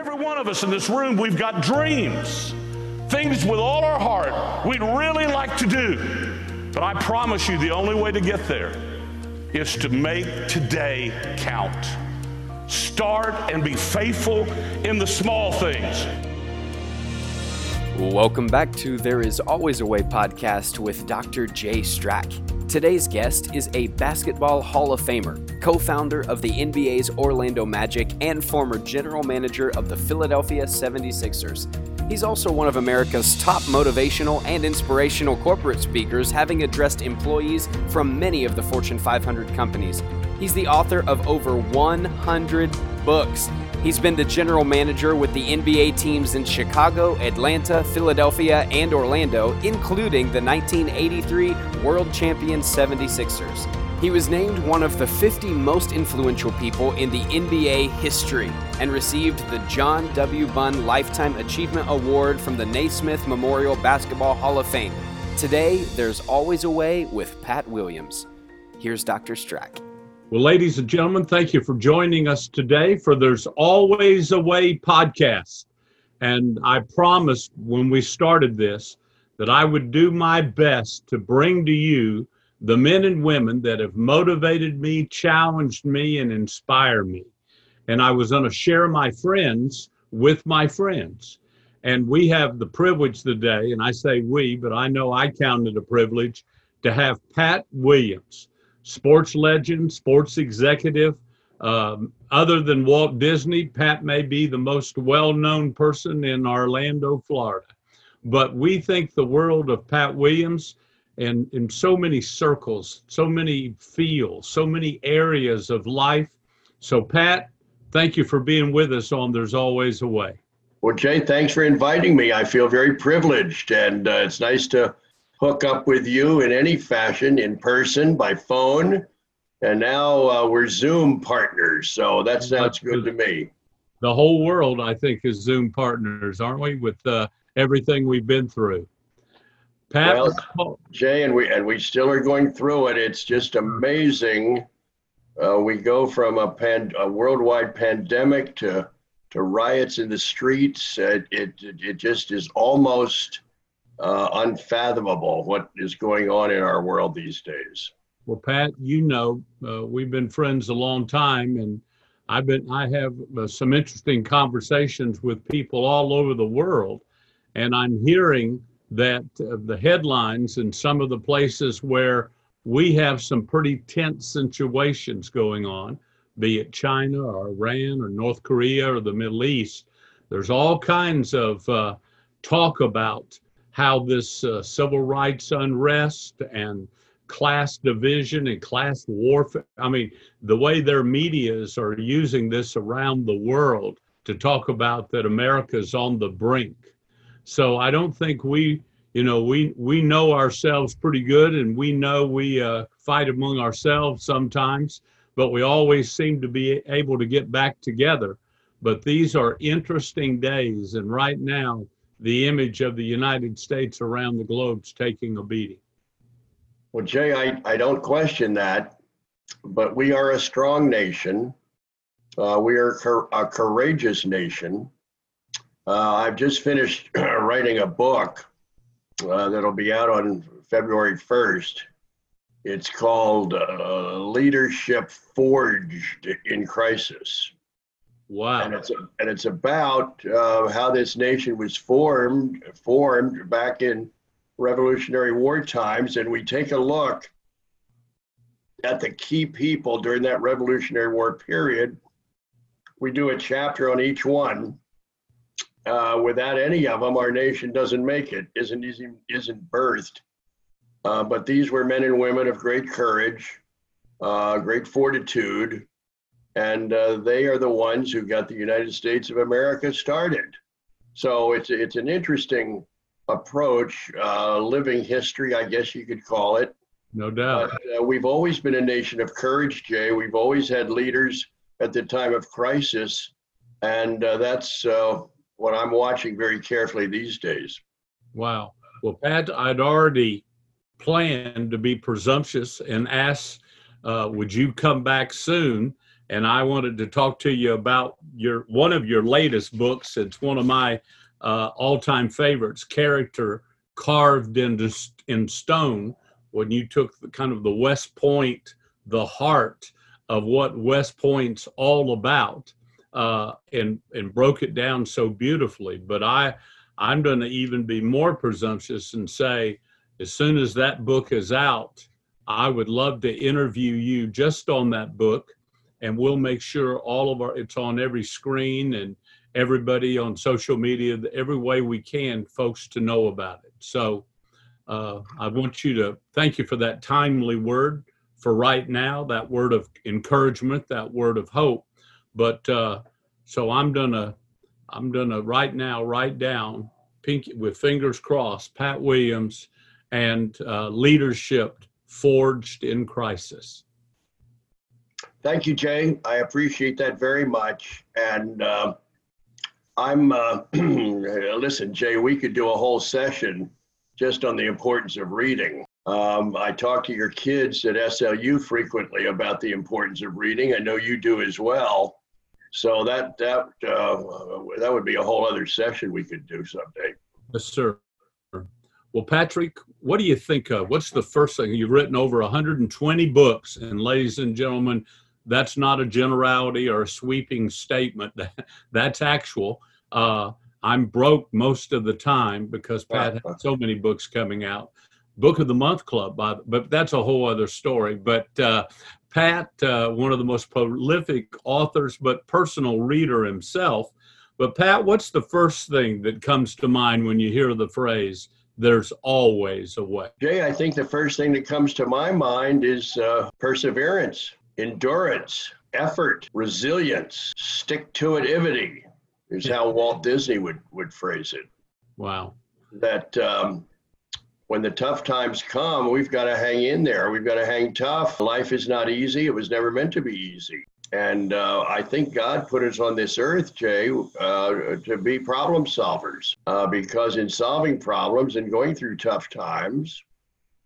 Every one of us in this room, we've got dreams, things with all our heart we'd really like to do. But I promise you, the only way to get there is to make today count. Start and be faithful in the small things. Welcome back to There Is Always a Way podcast with Dr. Jay Strack. Today's guest is a basketball Hall of Famer, co founder of the NBA's Orlando Magic, and former general manager of the Philadelphia 76ers. He's also one of America's top motivational and inspirational corporate speakers, having addressed employees from many of the Fortune 500 companies. He's the author of over 100 books. He's been the general manager with the NBA teams in Chicago, Atlanta, Philadelphia, and Orlando, including the 1983 World Champion 76ers. He was named one of the 50 most influential people in the NBA history and received the John W. Bunn Lifetime Achievement Award from the Naismith Memorial Basketball Hall of Fame. Today, there's always a way with Pat Williams. Here's Dr. Strack. Well, ladies and gentlemen, thank you for joining us today for There's Always a Way podcast. And I promised when we started this that I would do my best to bring to you the men and women that have motivated me, challenged me, and inspired me. And I was going to share my friends with my friends. And we have the privilege today, and I say we, but I know I count it a privilege to have Pat Williams sports legend, sports executive. Um, other than Walt Disney, Pat may be the most well known person in Orlando, Florida. But we think the world of Pat Williams and in so many circles, so many fields, so many areas of life. So, Pat, thank you for being with us on There's Always a Way. Well, Jay, thanks for inviting me. I feel very privileged, and uh, it's nice to hook up with you in any fashion, in person, by phone, and now uh, we're Zoom partners. So that sounds good to me. The whole world, I think, is Zoom partners, aren't we? With uh, everything we've been through. Pat, well, Jay, and we and we still are going through it. It's just amazing. Uh, we go from a, pan, a worldwide pandemic to to riots in the streets. It, it, it just is almost uh, unfathomable what is going on in our world these days. Well, Pat, you know, uh, we've been friends a long time, and I've been I have uh, some interesting conversations with people all over the world, and I'm hearing that uh, the headlines in some of the places where we have some pretty tense situations going on, be it China or Iran or North Korea or the Middle East. There's all kinds of uh, talk about how this uh, civil rights unrest and class division and class warfare i mean the way their medias are using this around the world to talk about that america's on the brink. So i don't think we you know we we know ourselves pretty good and we know we uh, fight among ourselves sometimes but we always seem to be able to get back together. But these are interesting days and right now the image of the United States around the globe is taking a beating. Well, Jay, I, I don't question that, but we are a strong nation. Uh, we are a courageous nation. Uh, I've just finished writing a book uh, that'll be out on February 1st. It's called uh, Leadership Forged in Crisis. Wow. And it's and it's about uh, how this nation was formed formed back in Revolutionary War times, and we take a look at the key people during that Revolutionary War period. We do a chapter on each one. Uh, without any of them, our nation doesn't make it, isn't isn't, isn't birthed. Uh, but these were men and women of great courage, uh, great fortitude, and uh, they are the ones who got the United States of America started. So it's it's an interesting approach, uh, living history, I guess you could call it. No doubt. But, uh, we've always been a nation of courage, Jay. We've always had leaders at the time of crisis, and uh, that's uh, what I'm watching very carefully these days. Wow. Well, Pat, I'd already planned to be presumptuous and ask, uh, would you come back soon? And I wanted to talk to you about your one of your latest books. It's one of my uh, all-time favorites, Character Carved into in Stone. When you took the, kind of the West Point, the heart of what West Point's all about, uh, and and broke it down so beautifully. But I I'm going to even be more presumptuous and say, as soon as that book is out, I would love to interview you just on that book, and we'll make sure all of our it's on every screen and everybody on social media, every way we can, folks to know about it. So uh, I want you to thank you for that timely word for right now, that word of encouragement, that word of hope. But uh, so I'm gonna I'm gonna right now write down pink with fingers crossed Pat Williams and uh, leadership forged in crisis. Thank you, Jay. I appreciate that very much. And uh, I'm uh, listen, Jay. We could do a whole session just on the importance of reading. Um, I talk to your kids at SLU frequently about the importance of reading. I know you do as well. So that that uh, that would be a whole other session we could do someday. Yes, sir. Well, Patrick, what do you think of? What's the first thing you've written over 120 books? And ladies and gentlemen, that's not a generality or a sweeping statement. that's actual. Uh, I'm broke most of the time because Pat has so many books coming out. Book of the Month Club, but that's a whole other story. But uh, Pat, uh, one of the most prolific authors, but personal reader himself. But Pat, what's the first thing that comes to mind when you hear the phrase "There's always a way"? Jay, I think the first thing that comes to my mind is uh, perseverance, endurance, effort, resilience, stick to itivity is how Walt Disney would, would phrase it. Wow. That um, when the tough times come, we've got to hang in there. We've got to hang tough. Life is not easy. It was never meant to be easy. And uh, I think God put us on this earth, Jay, uh, to be problem solvers. Uh, because in solving problems and going through tough times,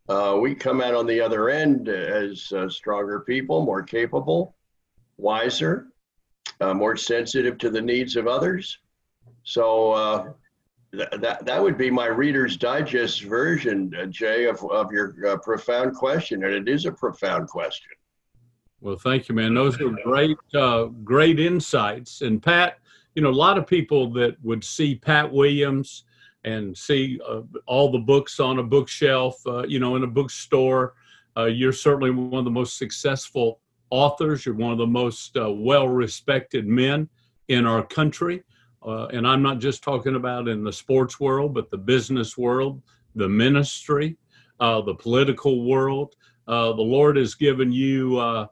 uh, we come out on the other end as uh, stronger people, more capable, wiser, uh, more sensitive to the needs of others. So uh, th- that that would be my Reader's Digest version, uh, Jay, of, of your uh, profound question, and it is a profound question. Well, thank you, man. Those are great, great insights. And Pat, you know, a lot of people that would see Pat Williams and see uh, all the books on a bookshelf, you know, in a bookstore. you're certainly one of the most successful authors. You're one of the most uh, well respected men in our country. Uh, and I'm not just talking about in the sports world, but the business world, the ministry, uh, the political world. Uh, the Lord has given you uh,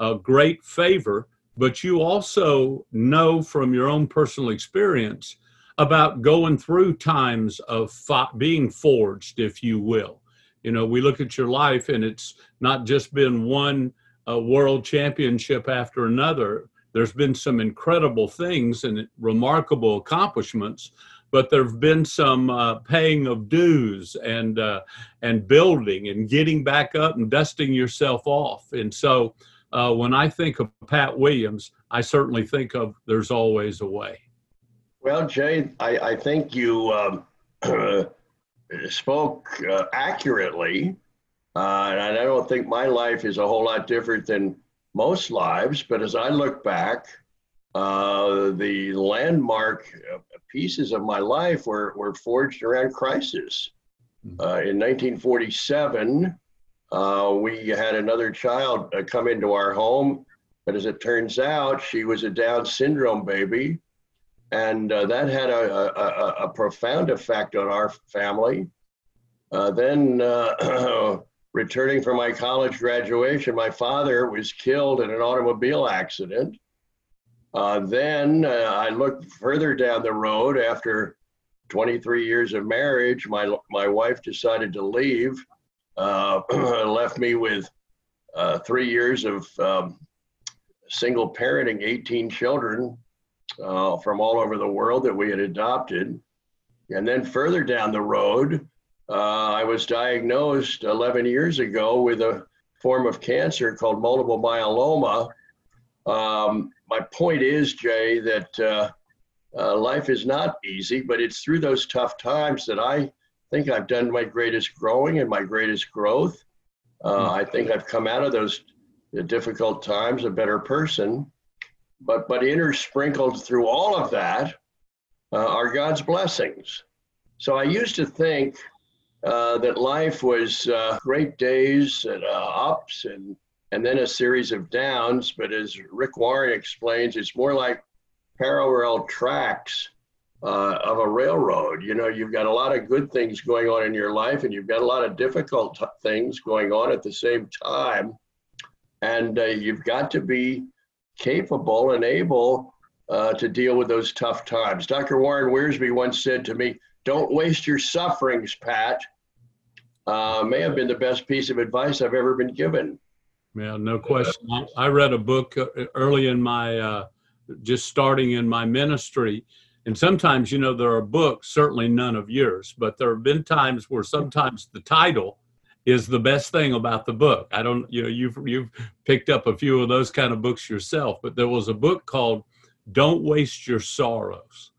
a great favor, but you also know from your own personal experience about going through times of being forged, if you will. You know, we look at your life and it's not just been one a world championship after another. There's been some incredible things and remarkable accomplishments, but there have been some uh, paying of dues and uh, and building and getting back up and dusting yourself off. And so, uh, when I think of Pat Williams, I certainly think of "There's Always a Way." Well, Jay, I, I think you um, spoke uh, accurately uh, and I don't think my life is a whole lot different than most lives, but as I look back, uh, the landmark pieces of my life were, were forged around crisis. Hmm. Uh, in 1947, uh, we had another child uh, come into our home, but as it turns out, she was a Down syndrome baby. And uh, that had a, a, a, profound effect on our family. then returning from my college graduation, my father was killed in an automobile accident. Uh, then uh, I looked further down the road after 23 years of marriage. My, my wife decided to leave, uh, left me with uh, three years of um, single parenting 18 children uh, from all over the world that we had adopted. And then further down the road, uh, I was diagnosed 11 years ago with a form of cancer called multiple myeloma. Um, my point is, Jay, that uh, uh, life is not easy, but it's through those tough times that I think I've done my greatest growing and my greatest growth. Uh, I think I've come out of those difficult times a better person. But but intersprinkled through all of that uh, are God's blessings. So I used to think uh, that life was uh, great days and uh, ups and and then a series of downs. But as Rick Warren explains, it's more like parallel tracks uh, of a railroad. You know, you've got a lot of good things going on in your life, and you've got a lot of difficult t- things going on at the same time. And uh, you've got to be capable and able uh, to deal with those tough times. Dr. Warren Wiersbe once said to me, Don't waste your sufferings, Pat. Uh, may have been the best piece of advice I've ever been given. Yeah, no question. I read a book uh, early in my, uh, just starting in my ministry. And sometimes, you know, there are books, certainly none of yours, but there have been times where sometimes the title is the best thing about the book. I don't, you know, you've you've picked up a few of those kind of books yourself, but there was a book called "Don't Waste Your Sorrows."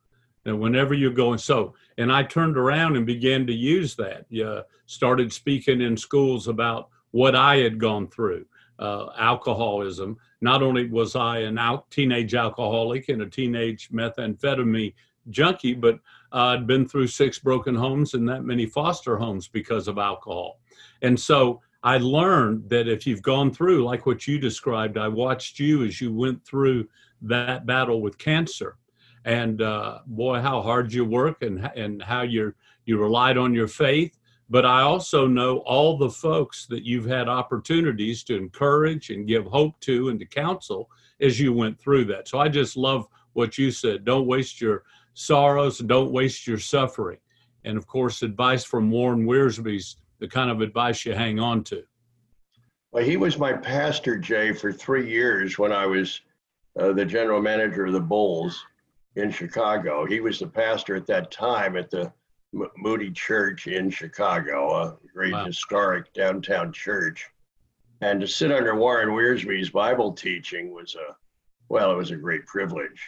And whenever you're going, so, and I turned around and began to use that. Yeah, started speaking in schools about what I had gone through, uh, alcoholism. Not only was I out teenage alcoholic and a teenage methamphetamine junkie, but I'd been through six broken homes and that many foster homes because of alcohol. And so I learned that if you've gone through, like what you described, I watched you as you went through that battle with cancer. And uh, boy, how hard you work and, and how you you relied on your faith. But I also know all the folks that you've had opportunities to encourage and give hope to and to counsel as you went through that. So I just love what you said. Don't waste your sorrows don't waste your suffering. And of course, advice from Warren Wiersbe's the kind of advice you hang on to? Well, he was my pastor, Jay, for three years when I was uh, the general manager of the Bulls in Chicago. He was the pastor at that time at the M- Moody Church in Chicago, a great wow. historic downtown church. And to sit under Warren Wiersbe's Bible teaching was a, well, it was a great privilege.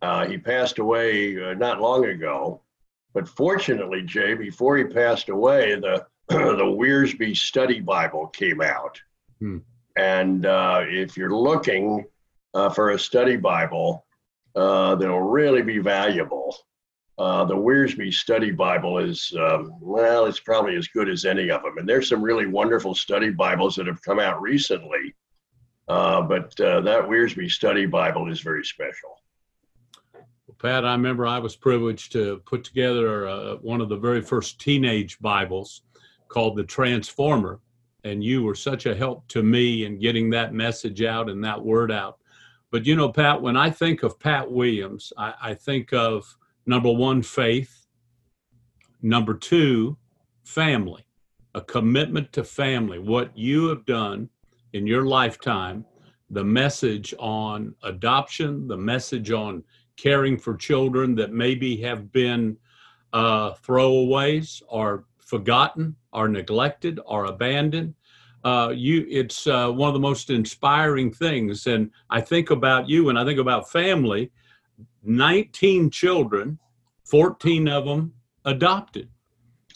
Uh, he passed away uh, not long ago, but fortunately, Jay, before he passed away, the the Wiersbe Study Bible came out. Hmm. And uh, if you're looking uh, for a study Bible uh, that'll really be valuable, uh, the Wiersbe Study Bible is, um, well, it's probably as good as any of them. And there's some really wonderful study Bibles that have come out recently. Uh, but uh, that Wiersbe Study Bible is very special. Well, Pat, I remember I was privileged to put together one of the very first teenage Bibles called The Transformer. And you were such a help to me in getting that message out and that word out. But you know, Pat, when I think of Pat Williams, I, I think of number one, faith, number two, family, a commitment to family, what you have done in your lifetime, the message on adoption, the message on caring for children that maybe have been uh, throwaways or forgotten, are neglected, are abandoned. Uh, you, it's uh, one of the most inspiring things. And I think about you and I think about family 19 children, 14 of them adopted,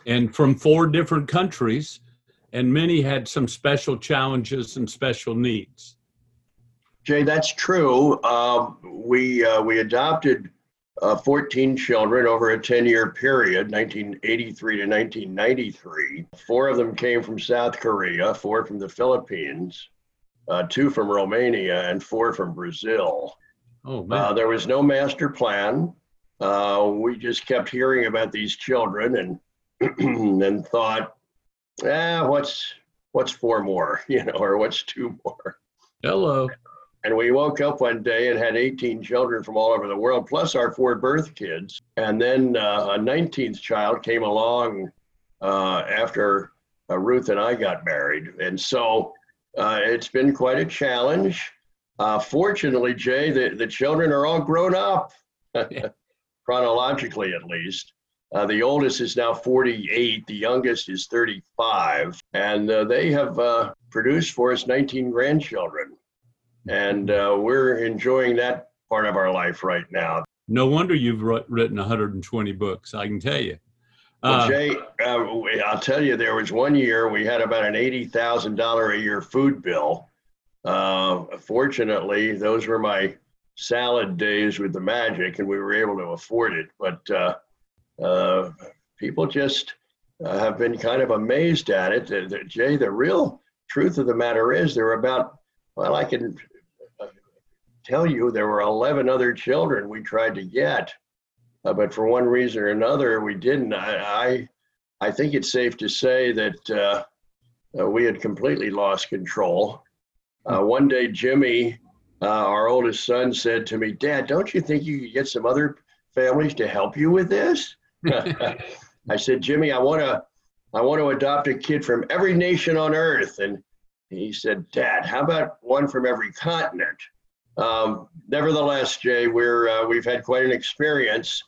and from four different countries, and many had some special challenges and special needs. Jay, that's true. Uh, we we adopted uh, 14 children over a 10 year period, 1983 to 1993. Four of them came from South Korea, four from the Philippines, uh, two from Romania, and four from Brazil. Oh, man. Uh, there was no master plan. Uh, we just kept hearing about these children and and thought, ah, what's what's four more, you know, or what's two more? Hello. And we woke up one day and had 18 children from all over the world, plus our four birth kids. And then uh, a 19th child came along uh, after uh, Ruth and I got married. And so uh, it's been quite a challenge. Uh, fortunately, Jay, the, the children are all grown up, chronologically at least. Uh, the oldest is now 48, the youngest is 35, and they have produced for us 19 grandchildren. And uh, we're enjoying that part of our life right now. No wonder you've written 120 books. I can tell you. Well, uh, Jay, uh, I'll tell you, there was one year we had about an $80,000 a year food bill. Uh, fortunately, those were my salad days with the magic, and we were able to afford it. But uh, uh, people just uh, have been kind of amazed at it. Jay, the real truth of the matter is there were about, well, I can tell you there were 11 other children we tried to get uh, but for one reason or another, we didn't. I, I, I think it's safe to say that uh, uh, we had completely lost control. Uh, one day, Jimmy, uh, our oldest son, said to me, "Dad, don't you think you could get some other families to help you with this?" I said, "Jimmy, I want to, I want to adopt a kid from every nation on earth." And he said, "Dad, how about one from every continent?" Um, nevertheless, Jay, we're uh, we've had quite an experience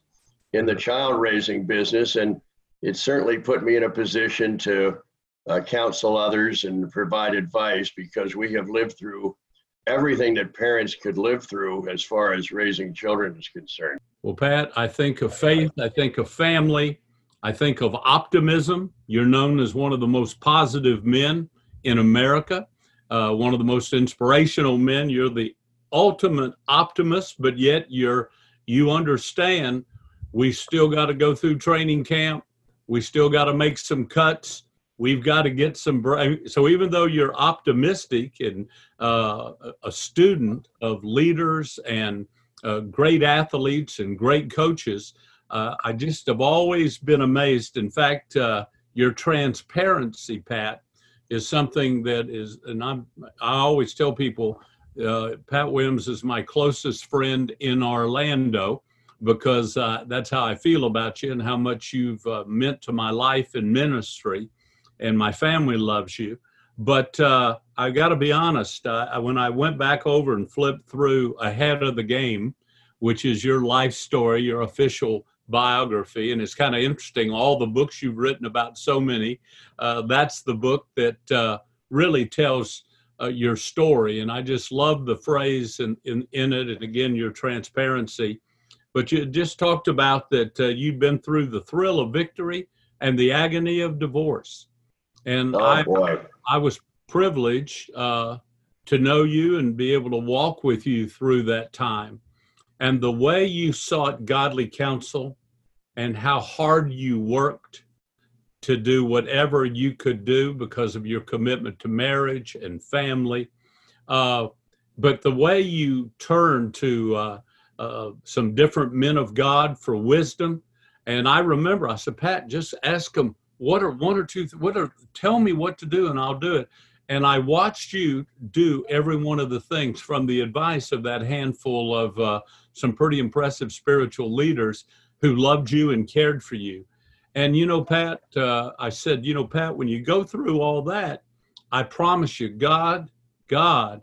in the child raising business, and it certainly put me in a position to uh, counsel others and provide advice because we have lived through everything that parents could live through as far as raising children is concerned. Well, Pat, I think of faith, I think of family, I think of optimism. You're known as one of the most positive men in America, uh, one of the most inspirational men. You're the ultimate optimist, but yet you're you understand we still got to go through training camp. We still got to make some cuts. We've got to get some. So even though you're optimistic and uh, a student of leaders and uh, great athletes and great coaches, uh, I just have always been amazed. In fact, uh, your transparency, Pat, is something that is, and I'm, I always tell people, uh, Pat Williams is my closest friend in Orlando because uh, that's how I feel about you and how much you've uh, meant to my life and ministry, and my family loves you. But uh, I got to be honest, uh, when I went back over and flipped through Ahead of the Game, which is your life story, your official biography, and it's kind of interesting. All the books you've written about so many, that's the book that really tells your story. And I just love the phrase in, in, in it, and again, your transparency but you just talked about that uh, you'd been through the thrill of victory and the agony of divorce. And oh, I, boy. I was privileged uh, to know you and be able to walk with you through that time. And the way you sought godly counsel and how hard you worked to do whatever you could do because of your commitment to marriage and family. Uh, but the way you turned to uh, uh, some different men of God for wisdom. And I remember I said, Pat, just ask them what are one or two, what are, tell me what to do and I'll do it. And I watched you do every one of the things from the advice of that handful of uh, some pretty impressive spiritual leaders who loved you and cared for you. And, you know, Pat, uh, I said, you know, Pat, when you go through all that, I promise you, God, God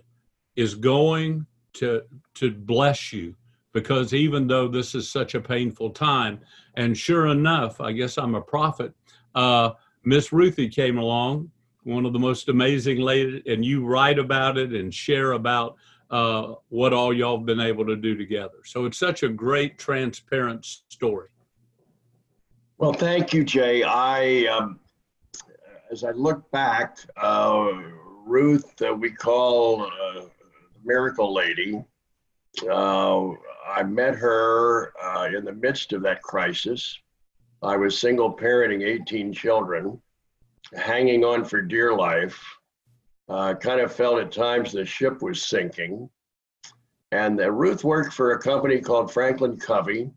is going to, to bless you because even though this is such a painful time, and sure enough, I guess I'm a prophet. Uh, Miss Ruthie came along, one of the most amazing ladies, and you write about it and share about uh, what all y'all have been able to do together. So it's such a great, transparent story. Well, thank you, Jay. I, um, as I look back, uh, Ruth, uh, we call uh, Miracle Lady. Uh, I met her uh, in the midst of that crisis. I was single parenting 18 children, hanging on for dear life. Kind of felt at times the ship was sinking. And uh, Ruth worked for a company called Franklin Covey.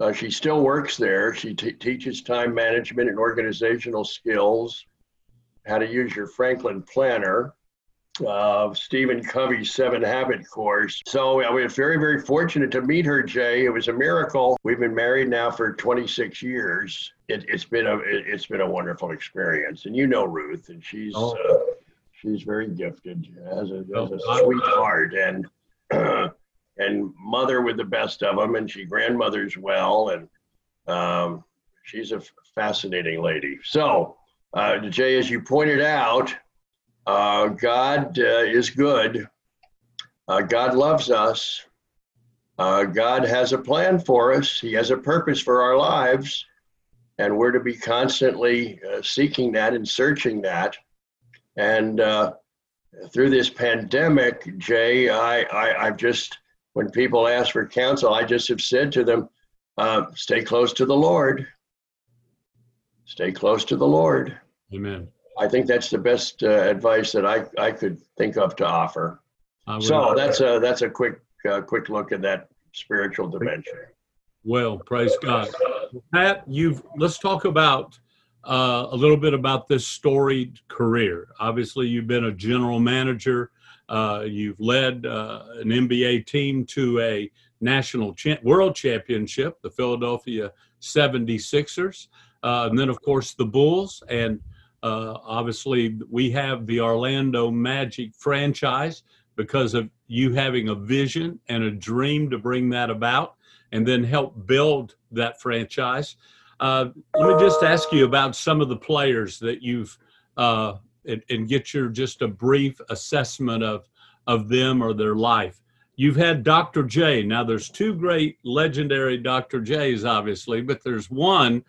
Uh, she still works there. She t- teaches time management and organizational skills, how to use your Franklin planner uh, Stephen Covey's Seven Habit course. So I was very, very fortunate to meet her, Jay. It was a miracle. We've been married now for 26 years. It, has been a it, has been a wonderful experience, and you know Ruth, and she's oh. uh, she's very gifted, has a, has a oh, sweet heart, and uh, and mother with the best of them, and she grandmothers well, and um, she's a fascinating lady. So, uh, Jay, as you pointed out uh, God uh, is good. Uh, God loves us. Uh, God has a plan for us. He has a purpose for our lives, and we're to be constantly uh, seeking that and searching that. And through this pandemic, Jay, I, I, I've just, when people ask for counsel, I just have said to them, uh, stay close to the Lord. Stay close to the Lord. Amen. I think that's the best uh, advice that I, I could think of to offer. So that's a that's a quick uh, quick look at that spiritual dimension. Well, praise God, Pat. You've let's talk about uh, a little bit about this storied career. Obviously, you've been a general manager. Uh, you've led uh, an NBA team to a national cha- world championship, the Philadelphia 76ers. Uh, and then, of course, the Bulls. And uh, obviously, we have the Orlando Magic franchise because of you having a vision and a dream to bring that about and then help build that franchise. Uh, let me just ask you about some of the players that you've uh, and, and, get your just a brief assessment of of them or their life. You've had Dr. J. Now there's two great legendary Dr. J's, obviously, but there's one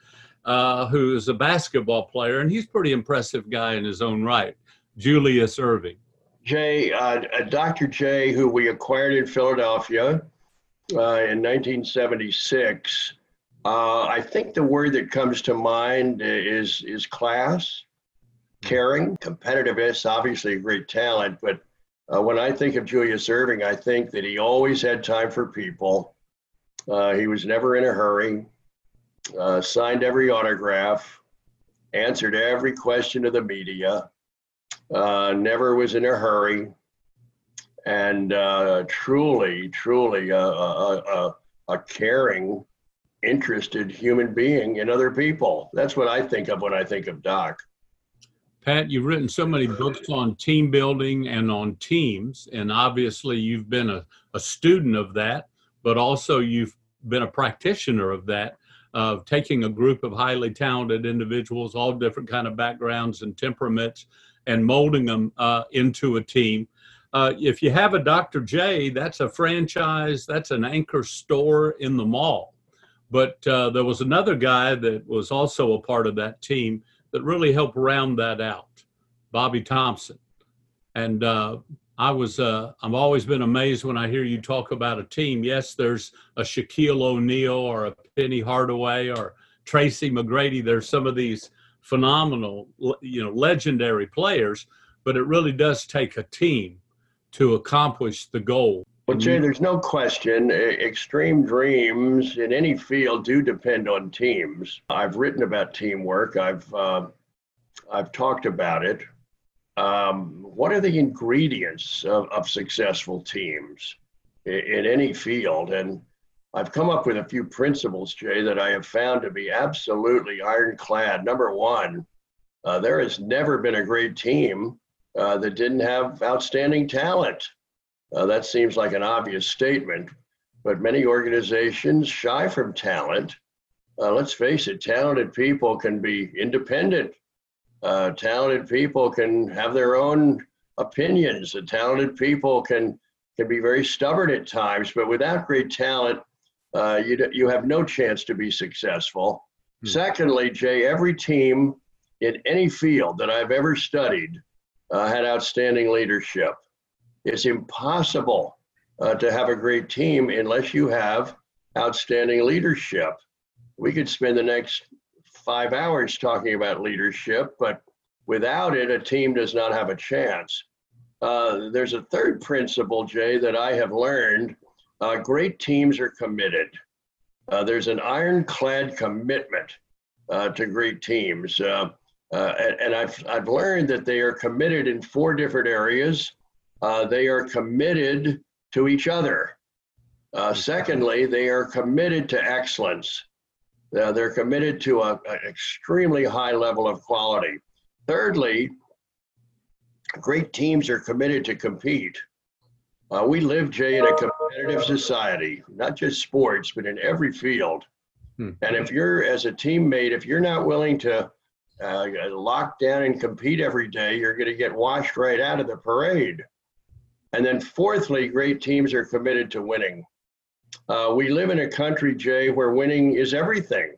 uh, who is a basketball player, and he's pretty impressive guy in his own right, Julius Erving. Jay, uh, uh Dr. J, who we acquired in Philadelphia uh, in 1976. Uh, I think the word that comes to mind is is class, caring, competitiveness. Obviously, great talent, but uh, when I think of Julius Erving, I think that he always had time for people. Uh, he was never in a hurry. signed every autograph, answered every question of the media uh, never was in a hurry, and uh, truly, truly a, a, a, caring, interested human being in other people. That's what I think of when I think of Doc. Pat, you've written so many books on team building and on teams, and obviously you've been a, a student of that, but also you've been a practitioner of that of taking a group of highly talented individuals, all different kind of backgrounds and temperaments, and molding them uh, into a team. Uh, if you have a Dr. J, that's a franchise, that's an anchor store in the mall. But uh, there was another guy that was also a part of that team that really helped round that out, Bobby Thompson. And uh, I was, uh, I've always been amazed when I hear you talk about a team. Yes, there's a Shaquille O'Neal or a Penny Hardaway or Tracy McGrady. There's some of these phenomenal, you know, legendary players, but it really does take a team to accomplish the goal. Well, Jay, there's no question. Extreme dreams in any field do depend on teams. I've written about teamwork. I've uh, I've talked about it. Um, what are the ingredients of, of successful teams in, in any field? And I've come up with a few principles, Jay, that I have found to be absolutely ironclad. Number one, uh, there has never been a great team uh, that didn't have outstanding talent. Uh, that seems like an obvious statement, but many organizations shy from talent. Uh, let's face it, talented people can be independent. Uh, talented people can have their own opinions. The talented people can can be very stubborn at times, but without great talent, uh, you, you have no chance to be successful. Hmm. Secondly, Jay, every team in any field that I've ever studied uh, had outstanding leadership. It's impossible uh, to have a great team unless you have outstanding leadership. We could spend the next five hours talking about leadership, but without it, a team does not have a chance. Uh, there's a third principle, Jay, that I have learned uh, great teams are committed. Uh, there's an ironclad commitment uh, to great teams. Uh, uh, and, and I've, I've learned that they are committed in four different areas. Uh, they are committed to each other. secondly, they are committed to excellence. they're committed to an extremely high level of quality. Thirdly, great teams are committed to compete. Uh, we live, Jay, in a competitive society, not just sports, but in every field. Hmm. And if you're, as a teammate, if you're not willing to uh, lock down and compete every day, you're going to get washed right out of the parade. And then, fourthly, great teams are committed to winning. Uh, we live in a country, Jay, where winning is everything.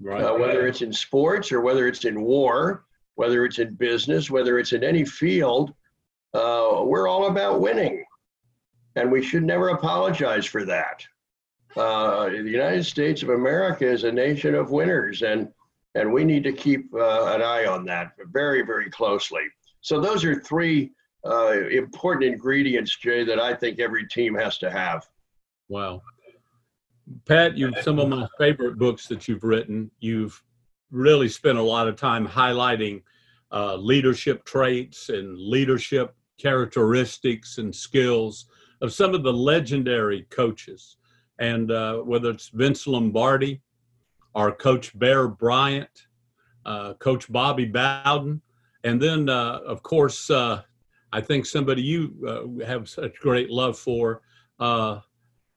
Right. Uh, whether it's in sports or whether it's in war, whether it's in business, whether it's in any field, uh, we're all about winning. And we should never apologize for that. Uh, the United States of America is a nation of winners, and, and we need to keep uh, an eye on that very, very closely. So, those are three uh, important ingredients, Jay, that I think every team has to have. Wow. Pat, you've some of my favorite books that you've written. You've really spent a lot of time highlighting uh, leadership traits and leadership characteristics and skills of some of the legendary coaches. And uh, whether it's Vince Lombardi, or Coach Bear Bryant, uh, Coach Bobby Bowden, and then, uh, of course, uh, I think somebody you uh, have such great love for, uh,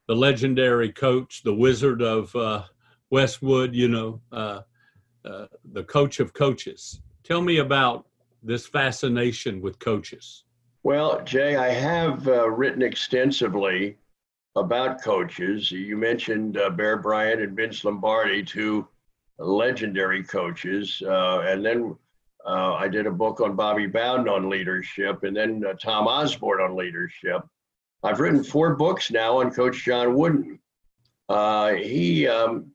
the legendary coach, the Wizard of uh, Westwood, you know, uh, uh, the coach of coaches. Tell me about this fascination with coaches. Well, Jay, I have uh, written extensively about coaches. You mentioned Bear Bryant and Vince Lombardi, two legendary coaches. And then uh, I did a book on Bobby Bowden on leadership, and then uh, Tom Osborne on leadership. I've written four books now on Coach John Wooden. Uh, he um,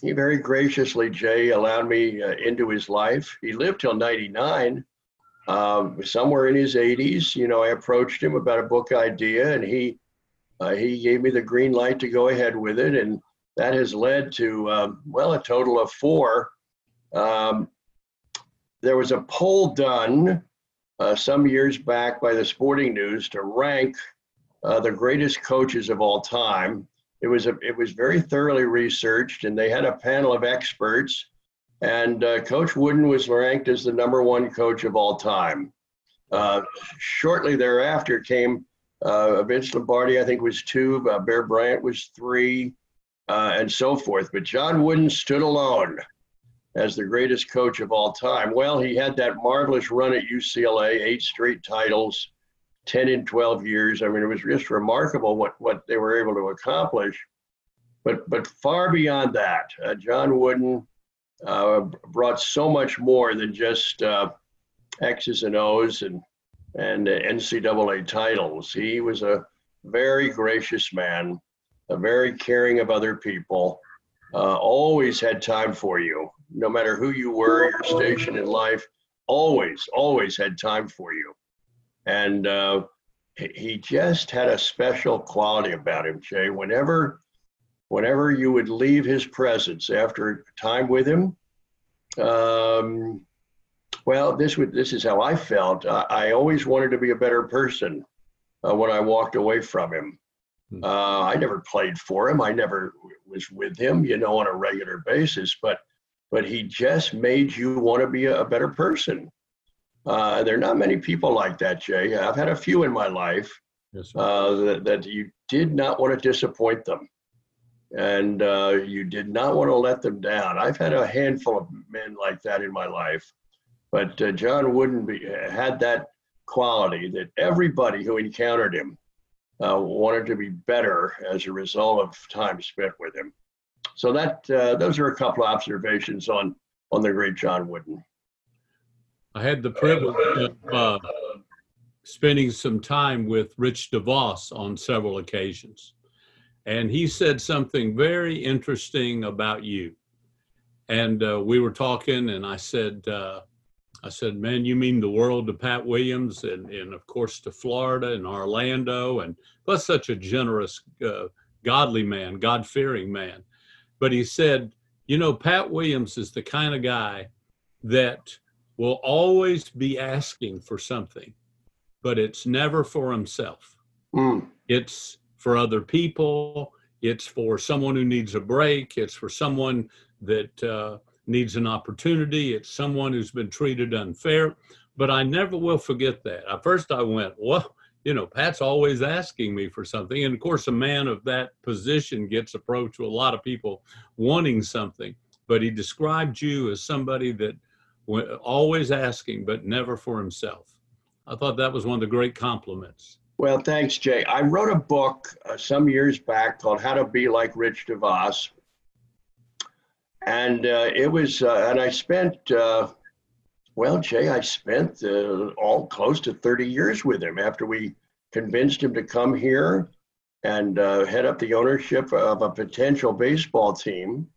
he very graciously, Jay, allowed me uh, into his life. He lived till 99. Um, somewhere in his 80s, you know, I approached him about a book idea, and he uh, he gave me the green light to go ahead with it, and that has led to um, well a total of four. Um, there was a poll done uh, some years back by the Sporting News to rank uh, the greatest coaches of all time. It was a, it was very thoroughly researched, and they had a panel of experts. And uh, Coach Wooden was ranked as the number one coach of all time. Uh, shortly thereafter came uh, Vince Lombardi, I think was two. Uh, Bear Bryant was three, and so forth. But John Wooden stood alone as the greatest coach of all time. Well, he had that marvelous run at UCLA, eight straight titles, 10 in 12 years. I mean, it was just remarkable what, what they were able to accomplish. But, but far beyond that, uh, John Wooden uh, brought so much more than just uh, X's and O's and, and NCAA titles. He was a very gracious man, a very caring of other people, uh, always had time for you no matter who you were, your station in life, always, always had time for you. And uh, he just had a special quality about him, Jay. Whenever, whenever you would leave his presence after time with him, um, well, this would this is how I felt. I, I always wanted to be a better person uh, when I walked away from him. Hmm. Uh, I never played for him. I never was with him, you know, on a regular basis. But but he just made you want to be a, better person. Uh, there are not many people like that, Jay. I've had a few in my life yes, uh, that, that, you did not want to disappoint them. And uh, you did not want to let them down. I've had a handful of men like that in my life. But uh, John Wooden be, had that quality that everybody who encountered him uh, wanted to be better as a result of time spent with him. So that uh, those are a couple of observations on on the great John Wooden. I had the privilege of uh, spending some time with Rich DeVos on several occasions, and he said something very interesting about you. And uh, we were talking, and I said, uh, I said, man, you mean the world to Pat Williams, and and of course to Florida and Orlando, and plus such a generous, uh, godly man, God fearing man but he said, you know, Pat Williams is the kind of guy that will always be asking for something, but it's never for himself. Mm. It's for other people. It's for someone who needs a break. It's for someone that uh, needs an opportunity. It's someone who's been treated unfair. But I never will forget that. At first, I went, well, you know, Pat's always asking me for something. And of course, a man of that position gets approached with a lot of people wanting something. But he described you as somebody that always asking, but never for himself. I thought that was one of the great compliments Well, thanks, Jay. I wrote a book uh, some years back called How to Be Like Rich DeVos. And uh, it was, uh, and I spent, uh, well, Jay, I spent uh, all close to 30 years with him after we convinced him to come here and uh, head up the ownership of a potential baseball team,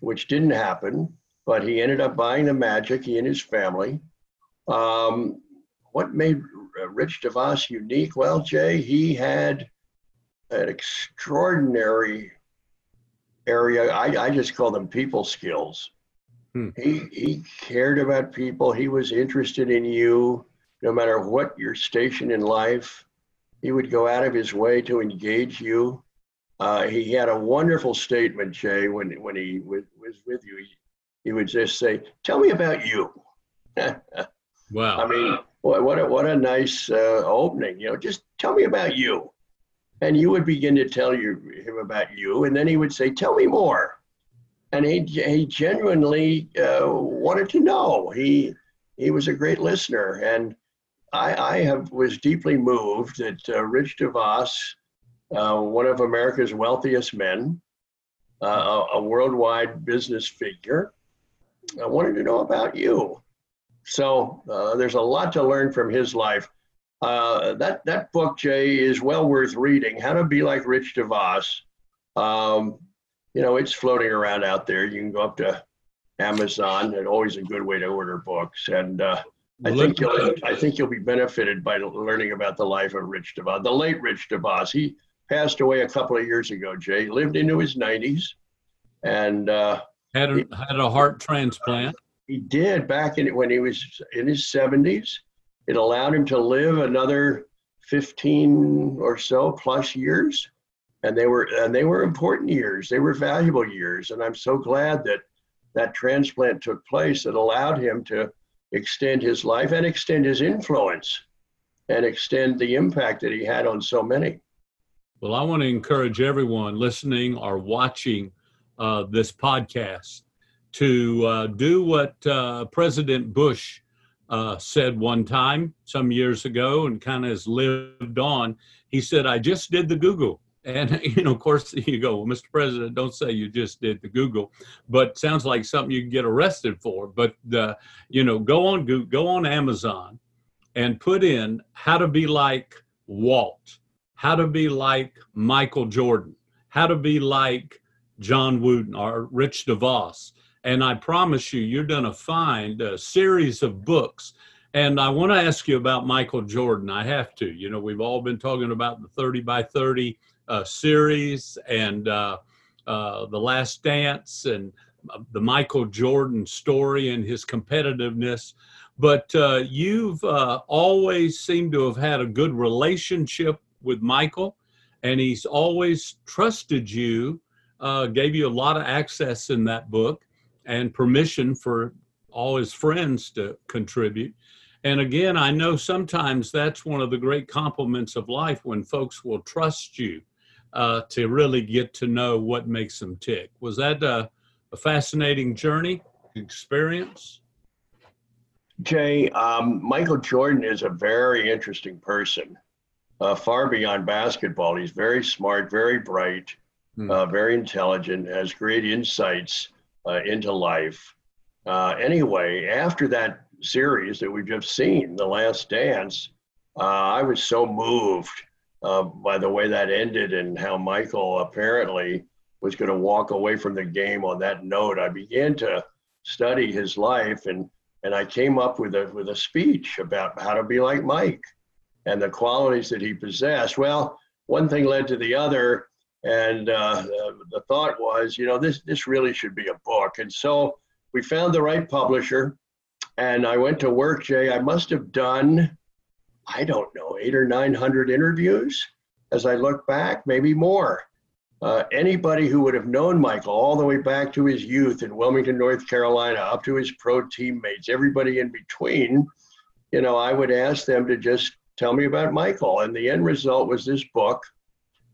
which didn't happen, but he ended up buying the Magic, he and his family. Um, what made Rich DeVos unique? Well, Jay, he had an extraordinary area. I, I just call them people skills. Hmm. He, he cared about people. He was interested in you, no matter what your station in life. He would go out of his way to engage you. Uh, he had a wonderful statement, Jay, when, when he was, was with you. He, he would just say, Tell me about you. wow. I mean, what, what, a, what a nice uh, opening. You know, just tell me about you. And you would begin to tell you, him about you. And then he would say, Tell me more. And he, he genuinely uh, wanted to know. He, he was a great listener. And I, I have was deeply moved that uh, Rich DeVos, uh, one of America's wealthiest men, uh, a, a, worldwide business figure, I wanted to know about you. So uh, there's a lot to learn from his life. Uh, that that book, Jay, is well worth reading. How to Be Like Rich DeVos. Um, you know, it's floating around out there. You can go up to Amazon, and always a good way to order books. And uh, I think you'll, I think you'll be benefited by learning about the life of Rich DeVos, the late Rich DeVos. He passed away a couple of years ago. Jay lived into his 90s, and uh, had a, he, had a heart transplant. He did back in when he was in his 70s. It allowed him to live another 15 or so plus years, and they were and they were important years. They were valuable years, and I'm so glad that that transplant took place. That allowed him to extend his life and extend his influence and extend the impact that he had on so many. Well, I want to encourage everyone listening or watching uh, this podcast to uh, do what uh, President Bush uh, said one time some years ago and kind of has lived on. He said, I just did the Google. And you know, of course, you go, well, Mr. President, don't say you just did the Google, but sounds like something you can get arrested for. But uh, you know, go on Google, go on Amazon, and put in how to be like Walt, how to be like Michael Jordan, how to be like John Wooden or Rich DeVos, and I promise you, you're going to find a series of books. And I want to ask you about Michael Jordan. I have to. You know, we've all been talking about the 30 by 30 uh, series and uh, uh, The Last Dance and uh, the Michael Jordan story and his competitiveness. But uh, you've always seemed to have had a good relationship with Michael, and he's always trusted you, gave you a lot of access in that book and permission for all his friends to contribute. And again, I know sometimes that's one of the great compliments of life when folks will trust you uh, to really get to know what makes them tick. Was that a, a fascinating journey experience? Jay, um, Michael Jordan is a very interesting person, uh, far beyond basketball. He's very smart, very bright, hmm. uh, very intelligent, has great insights uh, into life. Uh, anyway, after that series that we've just seen, The Last Dance, uh, I was so moved uh, by the way that ended and how Michael apparently was going to walk away from the game on that note. I began to study his life and and I came up with a with a speech about how to be like Mike and the qualities that he possessed. Well, one thing led to the other, and uh, the thought was, you know, this this really should be a book. And so we found the right publisher, and I went to work. Jay, I must have done I don't know, eight or 900 interviews as I look back, maybe more. Uh, anybody who would have known Michael all the way back to his youth in Wilmington, North Carolina, up to his pro teammates, everybody in between, you know, I would ask them to just tell me about Michael. And the end result was this book,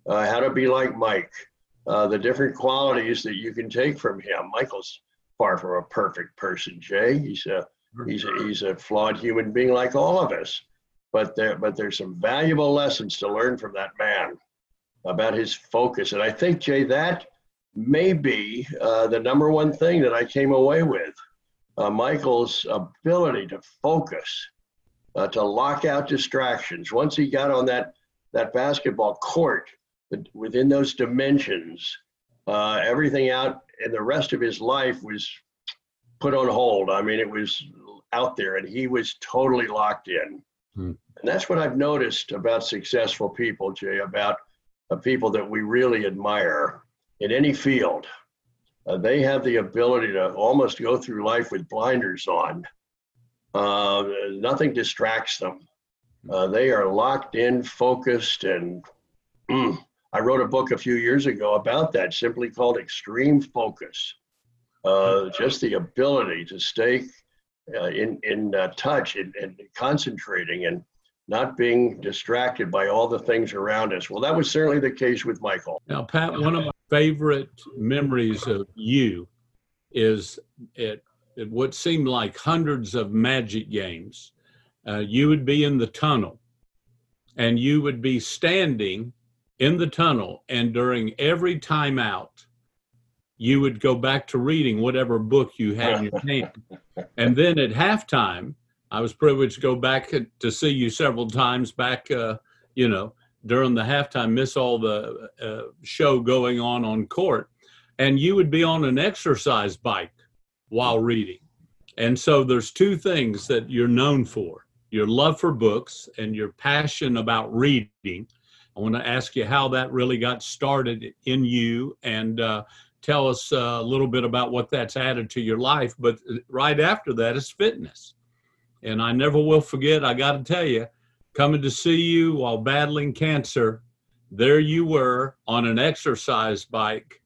uh, How to Be Like Mike, uh, the different qualities that you can take from him. Michael's far from a perfect person, Jay. He's a, he's a, he's a flawed human being like all of us. But there but there's some valuable lessons to learn from that man about his focus. And I think Jay, that may be uh, the number one thing that I came away with. Uh, Michael's ability to focus, uh, to lock out distractions. Once he got on that that basketball court, within those dimensions, uh, everything out and the rest of his life was put on hold. I mean, it was out there, and he was totally locked in. Hmm. And that's what I've noticed about successful people, Jay, about uh, people that we really admire in any field. Uh, they have the ability to almost go through life with blinders on. Uh, nothing distracts them. Uh, they are locked in, focused, and mm, I wrote a book a few years ago about that, simply called Extreme Focus. Uh, just the ability to stay uh, in in uh, touch and, and, concentrating and not being distracted by all the things around us. Well, that was certainly the case with Michael. Now, Pat, one of my favorite memories of you is at, at what seemed like hundreds of magic games. Uh, you would be in the tunnel and you would be standing in the tunnel, and during every timeout, you would go back to reading whatever book you had in your hand. And then at halftime, I was privileged to go back to see you several times back, uh, you know, during the halftime, miss all the uh, show going on on court. And you would be on an exercise bike while reading. And so there's two things that you're known for your love for books and your passion about reading. I want to ask you how that really got started in you and uh, tell us a little bit about what that's added to your life. But uh, right after that is fitness. And I never will forget, I got to tell you, coming to see you while battling cancer, there you were on an exercise bike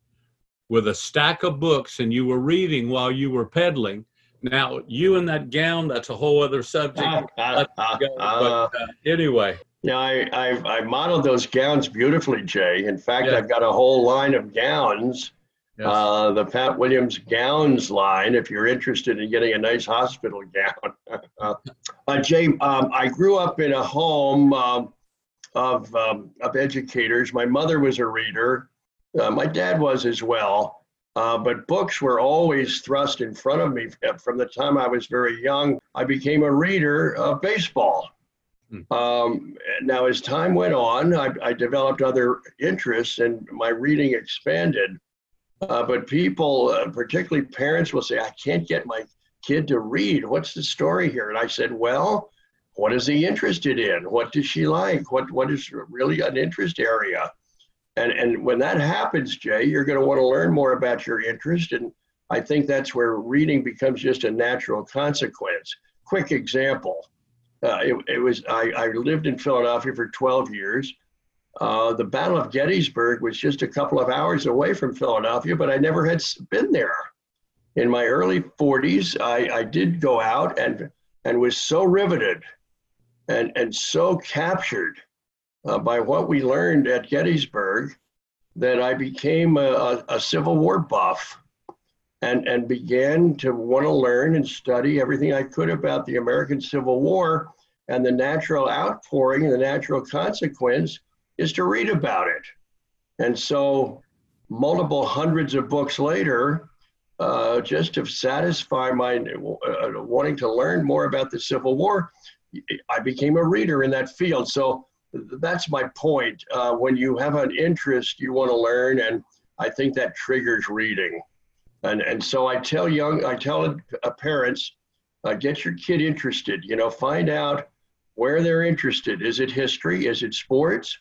with a stack of books and you were reading while you were pedaling. Now, you in that gown, that's a whole other subject. but, uh, anyway. Yeah, I, I, I, modeled those gowns beautifully, Jay. In fact, yeah. I've got a whole line of gowns Yes. Uh, the Pat Williams gowns line, if you're interested in getting a nice hospital gown. uh, Jay, um, I grew up in a home um, of, um, of educators. My mother was a reader. Uh, my dad was as well. Uh, but books were always thrust in front of me from the time I was very young. I became a reader of baseball. Hmm. Um, now, as time went on, I, I, developed other interests and my reading expanded. Uh, but people, uh, particularly parents, will say, I can't get my kid to read. What's the story here? And I said, Well, what is he interested in? What does she like? What what is really an interest area? And and when that happens, Jay, you're going to want to learn more about your interest. And I think that's where reading becomes just a natural consequence. Quick example. Uh, it, it was I, I lived in Philadelphia for 12 years. Uh, the Battle of Gettysburg was just a couple of hours away from Philadelphia, but I never had been there. In my early 40s, I, I did go out and, and was so riveted and, and so captured uh, by what we learned at Gettysburg that I became a, a, a Civil War buff and, and began to want to learn and study everything I could about the American Civil War and the natural outpouring and the natural consequence is to read about it. And so, multiple hundreds of books later, uh, just to satisfy my uh, wanting to learn more about the Civil War, I became a reader in that field. So that's my point. Uh, when you have an interest, you want to learn, and I think that triggers reading. And and so I tell young, I tell parents, uh, get your kid interested. You know, find out where they're interested. Is it history? Is it sports?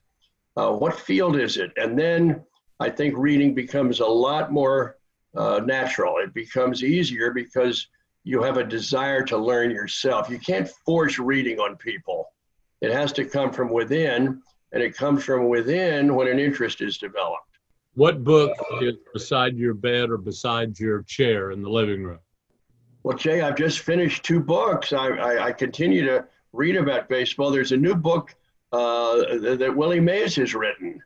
Uh, what field is it? And then I think reading becomes a lot more uh, natural. It becomes easier because you have a desire to learn yourself. You can't force reading on people. It has to come from within, and it comes from within when an interest is developed. What book is beside your bed or beside your chair in the living room? Well, Jay, I've just finished two books. I, I, I continue to read about baseball. There's a new book uh, that Willie Mays has written.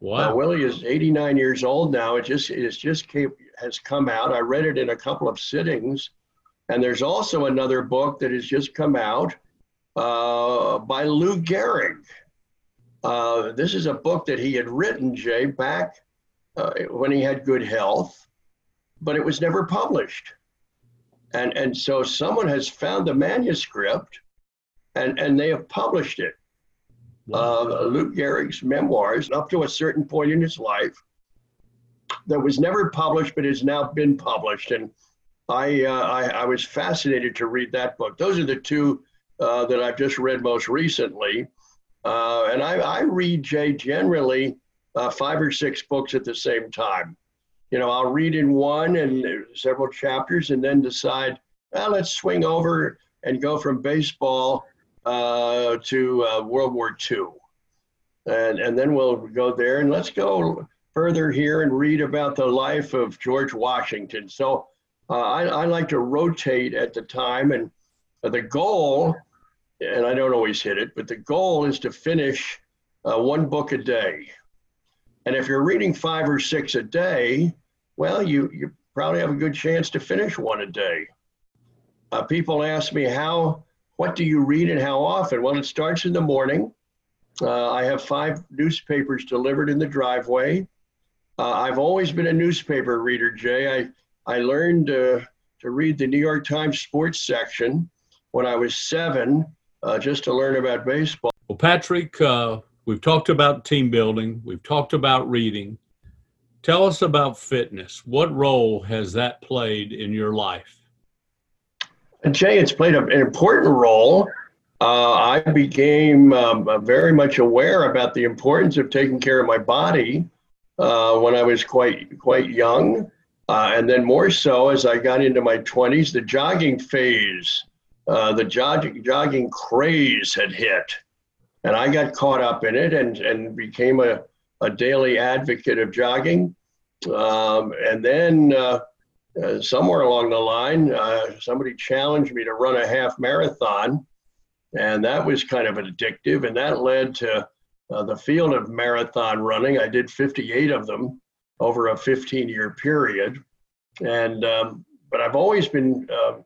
Wow. Uh, Willie is 89 years old now. It just it just came, has come out. I read it in a couple of sittings, and there's also another book that has just come out uh, by Lou Gehrig. Uh, this is a book that he had written, Jay, back uh, when he had good health, but it was never published. And, and so someone has found the manuscript and, and they have published it. Uh, Lou Gehrig's memoirs up to a certain point in his life that was never published but has now been published. And I, uh, I, I, was fascinated to read that book. Those are the two uh, that I've just read most recently. Uh, and I, I read, Jay, generally uh, five or six books at the same time. You know, I'll read in one and several chapters and then decide, well, let's swing over and go from baseball uh, to uh, World War II. And, and then we'll go there and let's go further here and read about the life of George Washington. So uh, I, I like to rotate at the time. And the goal, and I don't always hit it, but the goal is to finish uh, one book a day. And if you're reading five or six a day, well, you, you probably have a good chance to finish one a day. Uh, people ask me, how, what do you read and how often? Well, it starts in the morning. Uh, I have five newspapers delivered in the driveway. Uh, I've always been a newspaper reader, Jay. I, I learned uh, to read the New York Times sports section when I was seven, uh, just to learn about baseball. Well, Patrick, uh, We've talked about team building, we've talked about reading. Tell us about fitness. What role has that played in your life? Jay, it's played an important role. Uh, I became um, very much aware about the importance of taking care of my body uh, when I was quite quite young, uh, and then more so as I got into my 20s. The jogging phase, uh, the jogging jogging craze had hit, and I got caught up in it and, and became a, a daily advocate of jogging. Um, and then uh, somewhere along the line, uh, somebody challenged me to run a half marathon. And that was kind of addictive. And that led to uh, the field of marathon running. I did 58 of them over a 15 year period. And, um, but I've always been, uh,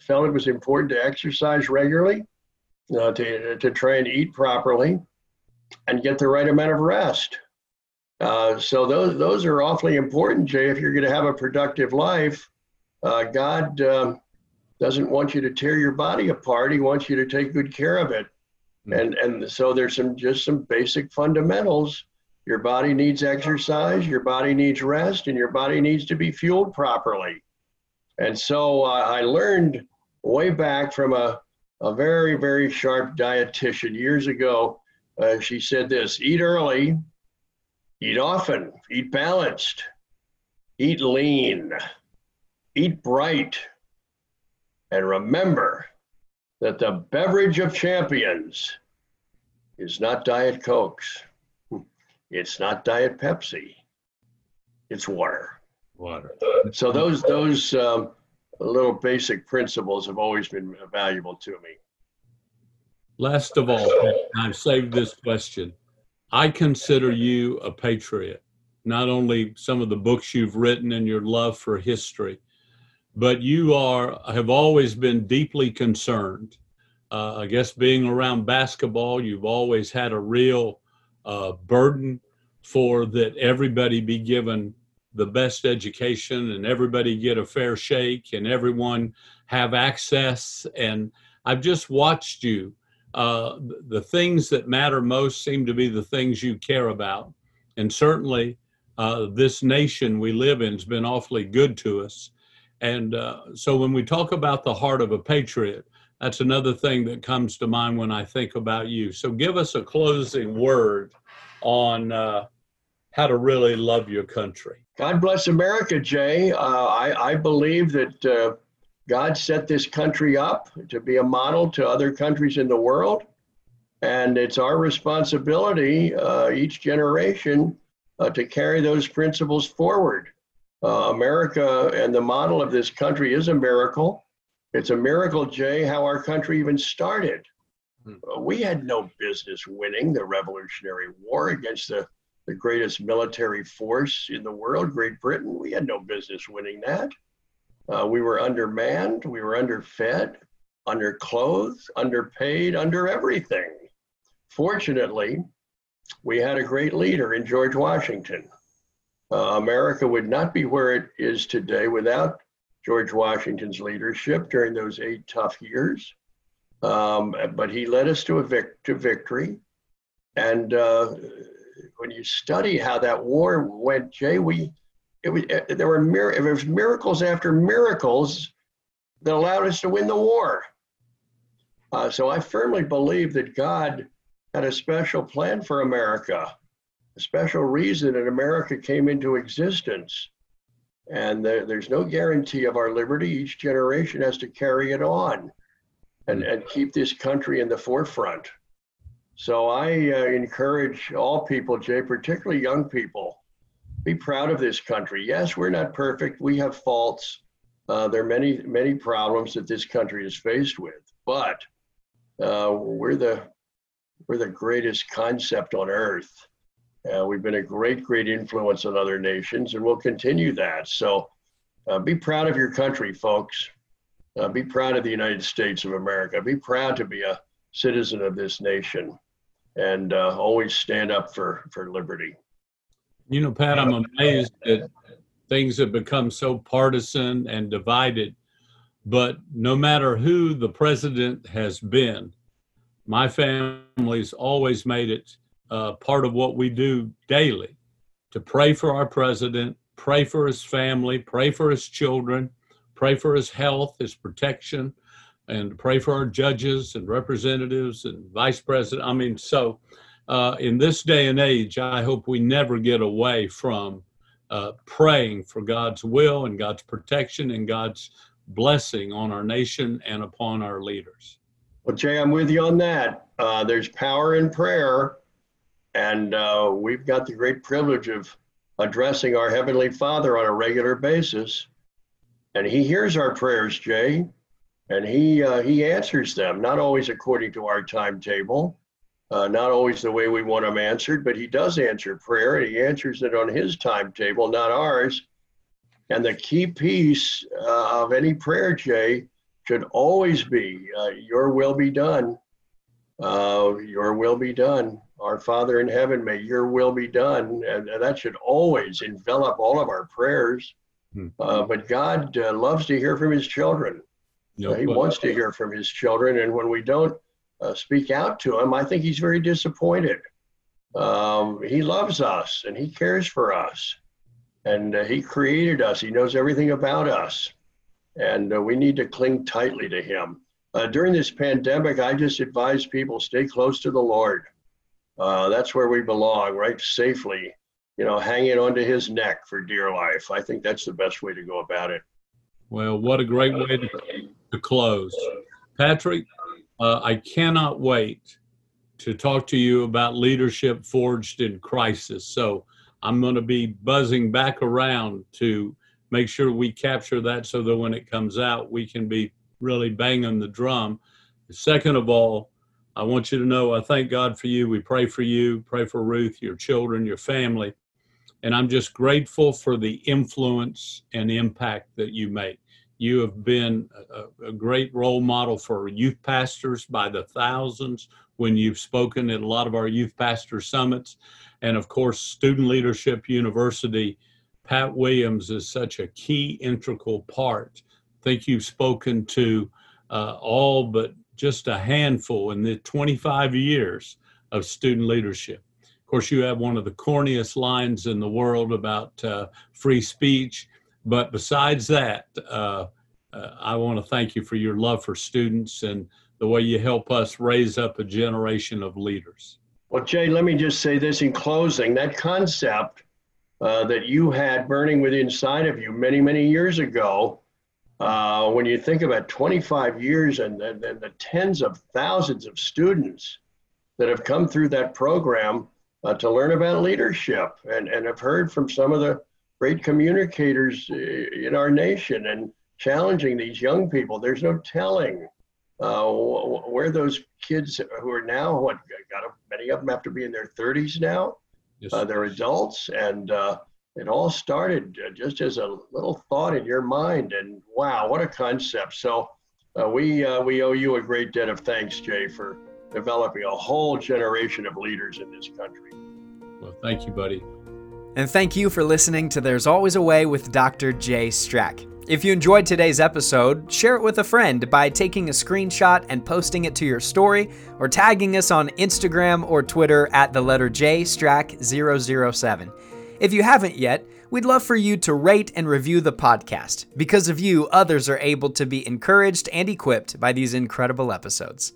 felt it was important to exercise regularly uh, to, to try and eat properly and get the right amount of rest. Uh, so those those are awfully important, Jay. If you're going to have a productive life, uh, God um, doesn't want you to tear your body apart. He wants you to take good care of it. Mm-hmm. And and so there's some just some basic fundamentals. Your body needs exercise, your body needs rest, and your body needs to be fueled properly. And so uh, I learned way back from a a very, very sharp dietitian years ago. Uh, she said this eat early, eat often, eat balanced, eat lean, eat bright, and remember that the beverage of champions is not Diet Cokes. It's not Diet Pepsi. It's water. Water. So those those um, little basic principles have always been valuable to me. Last of all, I've saved this question. I consider you a patriot, not only some of the books you've written and your love for history, but you are have always been deeply concerned. Uh, I guess being around basketball, you've always had a real uh, burden for that everybody be given the best education and everybody get a fair shake and everyone have access. And I've just watched you. Uh, the things that matter most seem to be the things you care about. And certainly, uh, this nation we live in has been awfully good to us. And uh, so, when we talk about the heart of a patriot, that's another thing that comes to mind when I think about you. So, give us a closing word on uh, how to really love your country. God bless America, Jay. Uh, I, I, believe that uh, God set this country up to be a model to other countries in the world. And it's our responsibility, uh, each generation, uh, to carry those principles forward. Uh, America and the model of this country is a miracle. It's a miracle, Jay, how our country even started. Hmm. We had no business winning the Revolutionary War against the the greatest military force in the world, Great Britain. We had no business winning that. Uh, we were undermanned, we were underfed, underclothed, underpaid, under everything. Fortunately, we had a great leader in George Washington. Uh, America would not be where it is today without George Washington's leadership during those eight tough years. Um, but he led us to a vic- to victory. And uh, when you study how that war went, Jay, we it was there were mir- it was miracles after miracles that allowed us to win the war. Uh, so I firmly believe that God had a special plan for America, a special reason that America came into existence. And there, there's no guarantee of our liberty. Each generation has to carry it on and, and keep this country in the forefront. So I uh, encourage all people, Jay, particularly young people, be proud of this country. Yes, we're not perfect. We have faults. Uh, there are many, many problems that this country is faced with, but uh, we're the we're the greatest concept on earth. Uh, we've been a great, great influence on other nations, and we'll continue that. So, uh, be proud of your country, folks. Uh, be proud of the United States of America. Be proud to be a citizen of this nation, and uh, always stand up for for liberty. You know, Pat, I'm amazed that things have become so partisan and divided. But no matter who the president has been, my family's always made it uh, part of what we do daily to pray for our president, pray for his family, pray for his children, pray for his health, his protection, and pray for our judges and representatives and vice president. I mean, so uh, in this day and age, I hope we never get away from uh, praying for God's will and God's protection and God's blessing on our nation and upon our leaders. Well, Jay, I'm with you on that. Uh, there's power in prayer, and uh, we've got the great privilege of addressing our Heavenly Father on a regular basis. And He hears our prayers, Jay, and He, uh, he answers them, not always according to our timetable uh, not always the way we want them answered, but he does answer prayer and he answers it on his timetable, not ours. And the key piece uh, of any prayer, Jay, should always be uh, Your will be done. Uh, your will be done. Our Father in heaven, may your will be done. And, and that should always envelop all of our prayers. Hmm. Uh, but God uh, loves to hear from his children. No, he wants to hear from his children. And when we don't, uh, speak out to him, I think he's very disappointed. Um, he loves us and he cares for us. And uh, he created us, he knows everything about us. And uh, we need to cling tightly to him. Uh, during this pandemic, I just advise people stay close to the Lord. Uh, that's where we belong, right? Safely, you know, hanging onto his neck for dear life. I think that's the best way to go about it. Well, what a great way to, to close. Patrick, uh, I cannot wait to talk to you about leadership forged in crisis. So I'm going to be buzzing back around to make sure we capture that so that when it comes out, we can be really banging the drum. Second of all, I want you to know I thank God for you. We pray for you, pray for Ruth, your children, your family. And I'm just grateful for the influence and impact that you make. You have been a, a, great role model for youth pastors by the thousands when you've spoken at a lot of our youth pastor summits. And of course, Student Leadership University, Pat Williams is such a key, integral part. I think you've spoken to uh, all but just a handful in the 25 years of student leadership. Of course, you have one of the corniest lines in the world about uh, free speech but besides that, uh, uh, I want to thank you for your love for students and the way you help us raise up a generation of leaders. Well, Jay, let me just say this in closing. That concept uh, that you had burning within inside of you many, many years ago, uh, when you think about 25 years and, and, and, the tens of thousands of students that have come through that program uh, to learn about leadership and, and have heard from some of the great communicators uh, in our nation and challenging these young people. There's no telling uh, where those kids who are now what got many of them have to be in their 30s now. Yes. Uh, they're adults, and uh, it all started uh, just as a little thought in your mind. And wow, what a concept! So uh, we uh, we owe you a great debt of thanks, Jay, for developing a whole generation of leaders in this country. Well, thank you, buddy. And thank you for listening to There's Always a Way with Dr. Jay Strack. If you enjoyed today's episode, share it with a friend by taking a screenshot and posting it to your story or tagging us on Instagram or Twitter at the letter J Strack 007. If you haven't yet, we'd love for you to rate and review the podcast. Because of you, others are able to be encouraged and equipped by these incredible episodes.